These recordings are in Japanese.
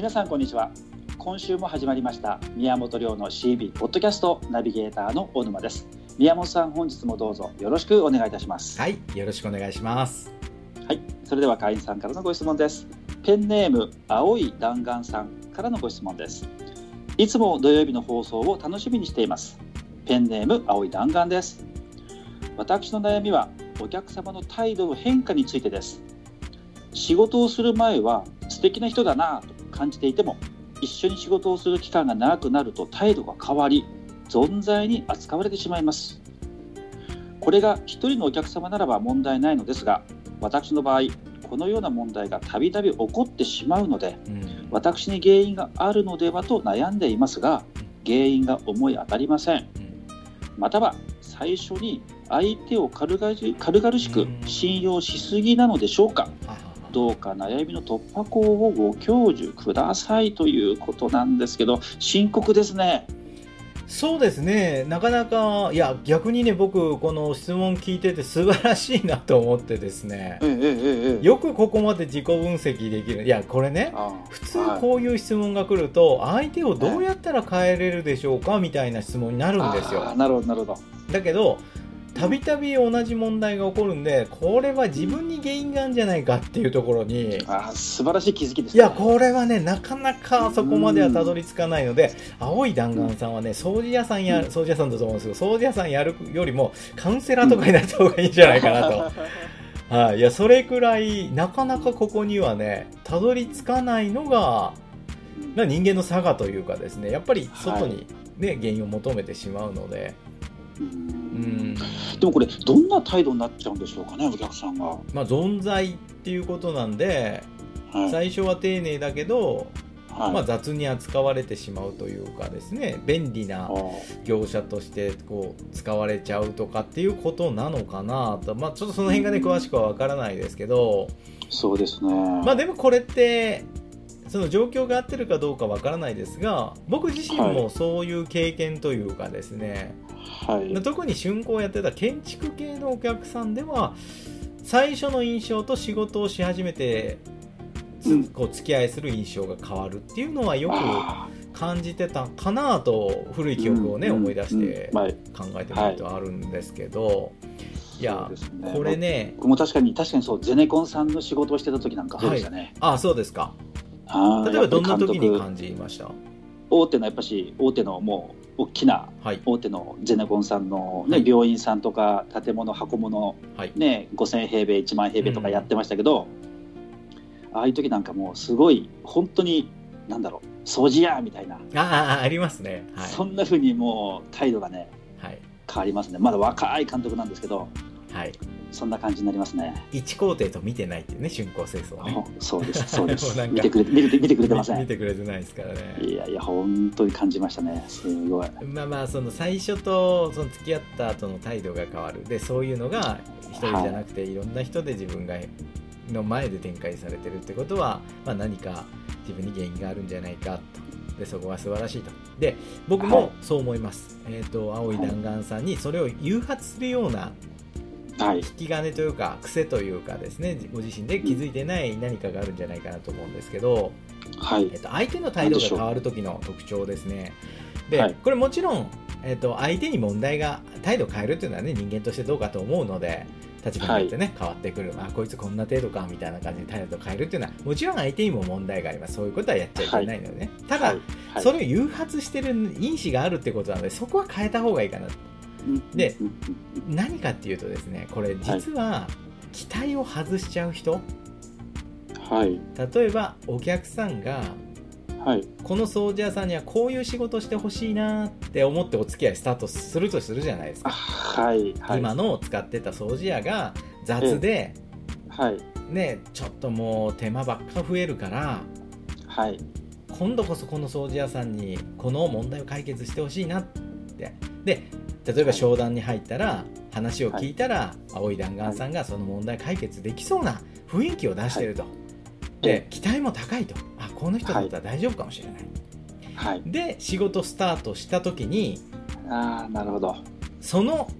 皆さんこんにちは。今週も始まりました。宮本亮の CB ポッドキャストナビゲーターの大沼です。宮本さん本日もどうぞ。よろしくお願いいたします。はいよろしくお願いします。はいそれでは会員さんからのご質問です。ペンネーム青い弾丸さんからのご質問です。いつも土曜日の放送を楽しみにしています。ペンネーム青い弾丸です。私の悩みはお客様の態度の変化についてです。仕事をする前は素敵な人だなと感じていても一緒に仕事をする期間が長くなると態度が変わり存在に扱われてしまいます。これが一人のお客様ならば問題ないのですが私の場合このような問題がたびたび起こってしまうので、うん、私に原因があるのではと悩んでいますが原因が思い当たりません、または最初に相手を軽々しく信用しすぎなのでしょうか、うんどうか悩みの突破口をご教授くださいということなんですけど深刻ですね。そうですね、なかなか、いや、逆にね、僕、この質問聞いてて素晴らしいなと思ってですね、えええ、よくここまで自己分析できる、いや、これね、普通こういう質問が来ると、相手をどうやったら変えれるでしょうかみたいな質問になるんですよ。なるほど、なるほど。だけど、たびたび同じ問題が起こるんでこれは自分に原因があるんじゃないかっていうところにあ素晴らしい気づきです、ね、いやこれはねなかなかそこまではたどり着かないので青い弾丸さんはね掃除屋さんや、掃除屋さんだと思うんですけど掃除屋さんやるよりもカウンセラーとかになった方がいいんじゃないかなと。はい、いやそれくらいなかなかここにはねたどり着かないのが人間の差がというかですねやっぱり外にね、はい、原因を求めてしまうので。うん。でもこれどんな態度になっちゃうんでしょうかねお客さんが。まあ、存在っていうことなんで、はい、最初は丁寧だけど、はい、まあ、雑に扱われてしまうというかですね便利な業者としてこう使われちゃうとかっていうことなのかなと、まあ、ちょっとその辺がね詳しくは分からないですけど。そうですね、まあ、でもこれってその状況が合ってるかどうかわからないですが僕自身もそういう経験というかですね、はい、特に竣工やってた建築系のお客さんでは最初の印象と仕事をし始めて、うん、こう付き合いする印象が変わるっていうのはよく感じてたかなと古い記憶をね、うん、思い出して考えてみるとあるんですけど。い。や、ね、これね僕も確かに確かにそうゼネコンさんの仕事をしてた時なんかそうでしたね、はい、あそうですか例えばどんな時に感じました？大手のやっぱし大手のもう大きな大手のゼネコンさんのね、はい、病院さんとか建物箱物、はい、ね、5000平米1万平米とかやってましたけど、うん、ああいう時なんかもうすごい本当になんだろう掃除やみたいなああありますね、はい、そんなふうにもう態度がね、はい、変わりますね。まだ若い監督なんですけど、はい、そんな感じになりますね。一工程と見てないっていうね、春光清掃ね。そうです、そうです。見てくれて、見て見てくれてません。見てくれてないですからね。いやいや、本当に感じましたね。すごい。まあまあ、その最初とその付き合った後の態度が変わる。で、そういうのが一人じゃなくて、い、ろんな人で自分がの前で展開されてるってことは、まあ、何か自分に原因があるんじゃないかと。でそこは素晴らしいと。で僕もそう思います。はい、えっ、ー、と青い弾丸さんにそれを誘発するようなはい、引き金というか癖というかですねご自身で気づいてない何かがあるんじゃないかなと思うんですけど、はい。えっと、相手の態度が変わる時の特徴ですね。で、はい、これもちろん、えっと、相手に問題が態度を変えるというのはね人間としてどうかと思うので立場によってね、はい、変わってくる。あこいつこんな程度かみたいな感じで態度を変えるっていうのはもちろん相手にも問題があります。そういうことはやっちゃいけないのでね、ただ、それを誘発してる因子があるってことなのでそこは変えた方がいいかなで何かっていうとですねこれ実は期待を外しちゃう人、はい、例えばお客さんが、はい、この掃除屋さんにはこういう仕事してほしいなって思ってお付き合いスタートするとするじゃないですか、はいはい、今の使ってた掃除屋が雑で、はい。ね、ちょっともう手間ばっか増えるから、はい、今度こそこの掃除屋さんにこの問題を解決してほしいなって。で例えば商談に入ったら話を聞いたら、青い弾丸さんがその問題解決できそうな雰囲気を出してると、で期待も高いと。あこの人だったら大丈夫かもしれない、はい、で仕事スタートした時にあなるほど。その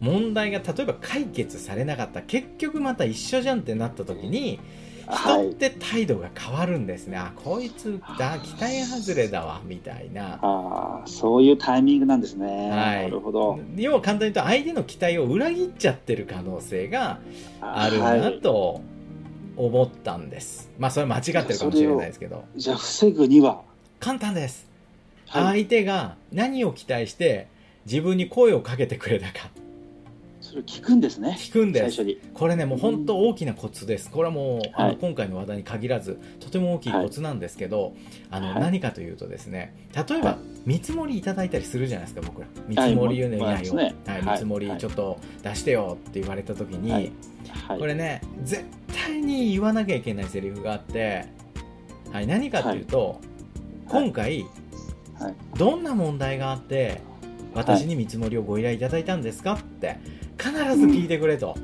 問題が例えば解決されなかった。結局また一緒じゃんってなった時に人って態度が変わるんですね、あこいつだ期待外れだわみたいな。あそういうタイミングなんですね、はい、なるほど。要は簡単に言うと相手の期待を裏切っちゃってる可能性があるなと思ったんです、まあそれは間違ってるかもしれないですけど。じゃあ防ぐには？簡単です、はい、相手が何を期待して自分に声をかけてくれたかそれ聞くんですね聞くんです。これねもう本当大きなコツです。これはもう、あの今回の話題に限らずとても大きいコツなんですけど、はい、あの、はい、何かというとですね例えば、見積もりいただいたりするじゃないですか僕ら。見積もりをね、はい、ね、はい、見積もりちょっと出してよって言われた時に、これね絶対に言わなきゃいけないセリフがあって、はい、何かというと、今回、どんな問題があって私に見積もりをご依頼いただいたんですか？って必ず聞いてくれと。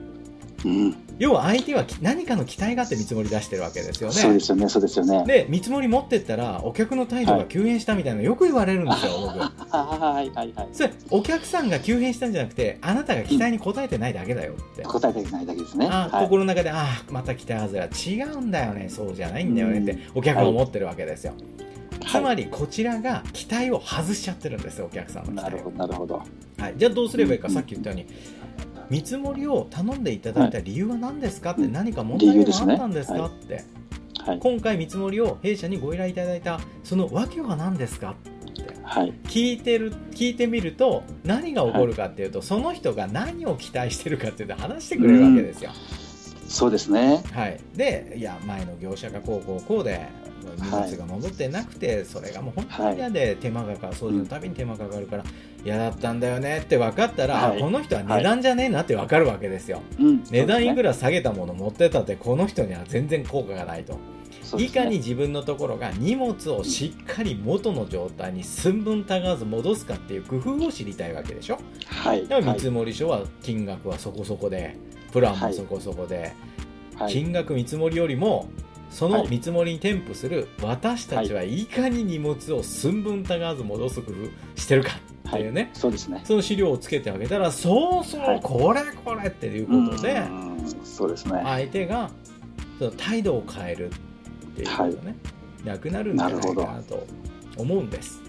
うん、要は相手は何かの期待があって見積もり出してるわけですよね。そうですよね、そうですよね。で、見積もり持ってったら、お客の態度が急変したみたいなのよく言われるんですよ、僕。はいはいはい。それ、お客さんが急変したんじゃなくて、あなたが期待に応えてないだけだよって。答えてないだけですね。あ、はい、心の中で、ああ、また期待外れは違うんだよね、そうじゃないんだよねって、お客は思ってるわけですよ。はい。つまりこちらが期待を外しちゃってるんですお客さんの期待なるほどなるほど、はい、じゃあどうすればいいか、さっき言ったように見積もりを頼んでいただいた理由は何ですかって、何か問題があったんですかって、はい、今回見積もりを弊社にご依頼いただいたその訳は何ですかって。聞いてる聞いてみると何が起こるかっていうと、はい、その人が何を期待してるかっていうと話してくれるわけですよ。そうですね、はい、でいや前の業者がこうこうこうで荷物が戻ってなくて、はい、それがもう本当に嫌で手間がかかる掃除のたびに手間がかかるから嫌だったんだよねって分かったら、はい、この人は値段じゃねえなって分かるわけですよ、はい、値段いくら下げたもの持ってたってこの人には全然効果がないと。いかに自分のところが荷物をしっかり元の状態に寸分たがわず戻すかっていう工夫を知りたいわけでしょ。はい、だから見積書は金額はそこそこでプランもそこそこで、はい、金額見積もりよりもその見積もりに添付する私たちはいかに荷物を寸分たがわず戻す工夫してるかっていうね、はい、そうですね。その資料をつけてあげたらそうそうこれこれっていうことで、そうですね。相手がその態度を変えるっていうことね、なくなるんじゃないかなと思うんです。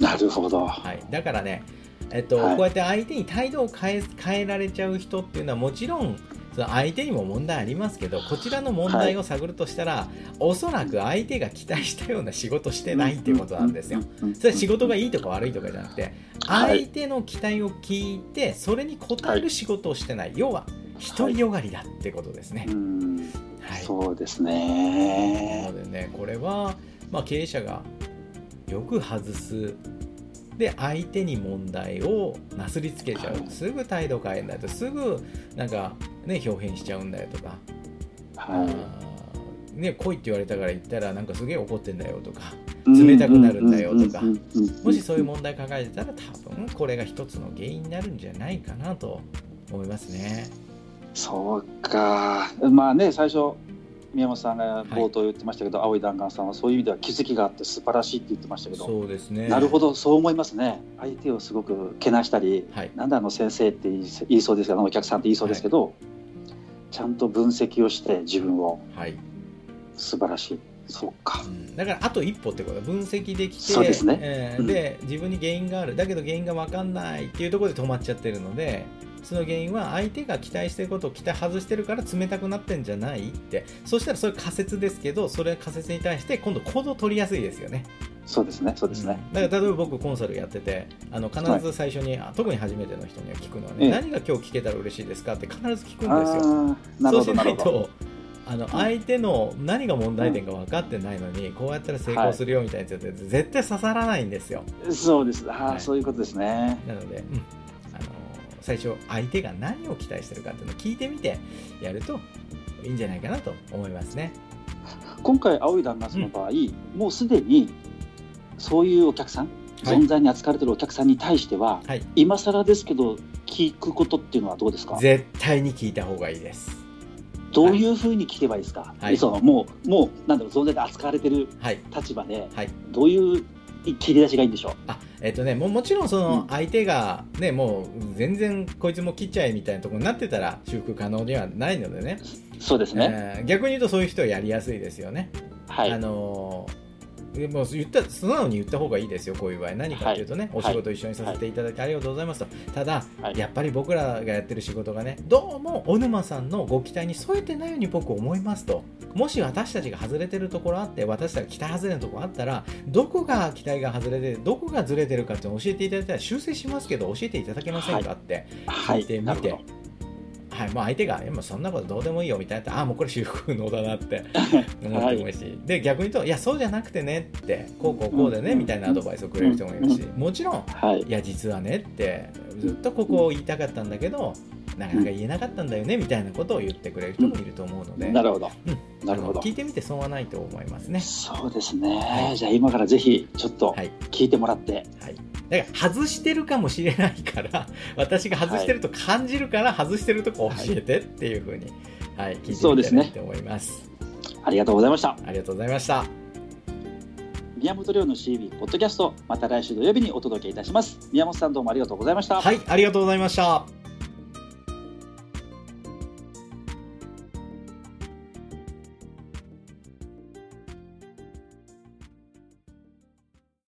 なるほど、はい、だからねえっと、こうやって相手に態度を変え変えられちゃう人っていうのはもちろんその相手にも問題ありますけどこちらの問題を探るとしたら、はい、おそらく相手が期待したような仕事してないっていうことなんですよ。それは仕事がいいとか悪いとかじゃなくて相手の期待を聞いてそれに応える仕事をしてない、要は独りよがりだってことですね。はい、そうですねなのでねこれは、まあ、経営者がよく外すで相手に問題をなすりつけちゃう、すぐ態度変えんだよとすぐなんかね表変しちゃうんだよとか、はい、ね来いって言われたから言ったらなんかすげえ怒ってんだよとか。冷たくなるんだよとか。もしそういう問題抱えてたら多分これが一つの原因になるんじゃないかなと思いますね。そうか。まあね最初宮本さんが冒頭言ってましたけど、はい、青い弾丸さんはそういう意味では気づきがあって素晴らしいって言ってましたけど。そうですね。なるほどそう思いますね。相手をすごくけなしたり、はい、なんであの先生って言いそうですけどお客さんって言いそうですけど、はい、ちゃんと分析をして自分を、はい、素晴らしい。そうか、うん、だからあと一歩ってこと分析できてそうですね、えー、で、自分に原因がある。だけど原因が分かんないっていうところで止まっちゃってるのでその原因は相手が期待してることを期待外してるから冷たくなってんじゃないって。そしたらそれ仮説ですけどそれ仮説に対して今度行動取りやすいですよねそうですねそうですね、うん、だから例えば僕コンサルやっててあの必ず最初に、はい、特に初めての人には聞くのはね、ええ、何が今日聞けたら嬉しいですかって必ず聞くんですよ。そうしないとあの相手の何が問題点か分かってないのに、こうやったら成功するよみたいなやつって絶対刺さらないんですよ。そうです、あ、はい、そういうことですね。なので、うん、最初相手が何を期待してるかっていうのを聞いてみてやるといいんじゃないかなと思いますね。今回青い弾丸の場合、うん、もうすでにそういうお客さん、はい、存在に扱われてるお客さんに対しては、はい、今更ですけど聞くことっていうのはどうですか？絶対に聞いた方がいいです。どういうふうに聞けばいいですか、はい、そのもうもうなんだろう存在で扱われてる立場で、はい、どういう切り出しがいいんでしょう？あえっとね、ももちろんその相手が、ね、もう全然こいつも切っちゃえみたいなところになってたら修復可能にはないのでね。そうですね。えー逆に言うとそういう人はやりやすいですよね。はい。あのーでも言った素直に言った方がいいですよ、こういう場合、何かっていうとね、はい。お仕事一緒にさせていただきありがとうございますと、ただ、はい。やっぱり僕らがやってる仕事がね、どうも小沼さんのご期待に添えてないように僕、思いますと、もし私たちが外れてるところあって、私たちが期待外れのところあったら、どこが期待が外れて、どこがずれてるかっていうのを教えていただいたら、修正しますけど、教えていただけませんかって。はい。聞いて。みて。ど。はい、もう相手が、いやもうそんなことどうでもいいよみたいなああ、もうこれ修復能だなって思ってもいいし、で逆に言うと、いや、そうじゃなくてねって、こうこうこうでね、うん。みたいなアドバイスをくれる人もいるし、もちろん、はい。いや、実はねって、ずっとここを言いたかったん。だけど、なかなか言えなかったんだよねみたいなことを言ってくれる人もいると思うので、なるほど。うんなるほど聞いてみて損はないと思いますね。そうですね。はいじゃあ今からぜひちょっとはい聞いてもらって、はい、だから外してるかもしれないから 私が外してると感じるから外してるとこ教えてっていうふうに、はい、聞いてみそうですねてねって思います。ありがとうございました。ありがとうございました。宮本亮の CB ポッドキャスト、また来週土曜日にお届けいたします。宮本さんどうもありがとうございました。はい、ありがとうございました。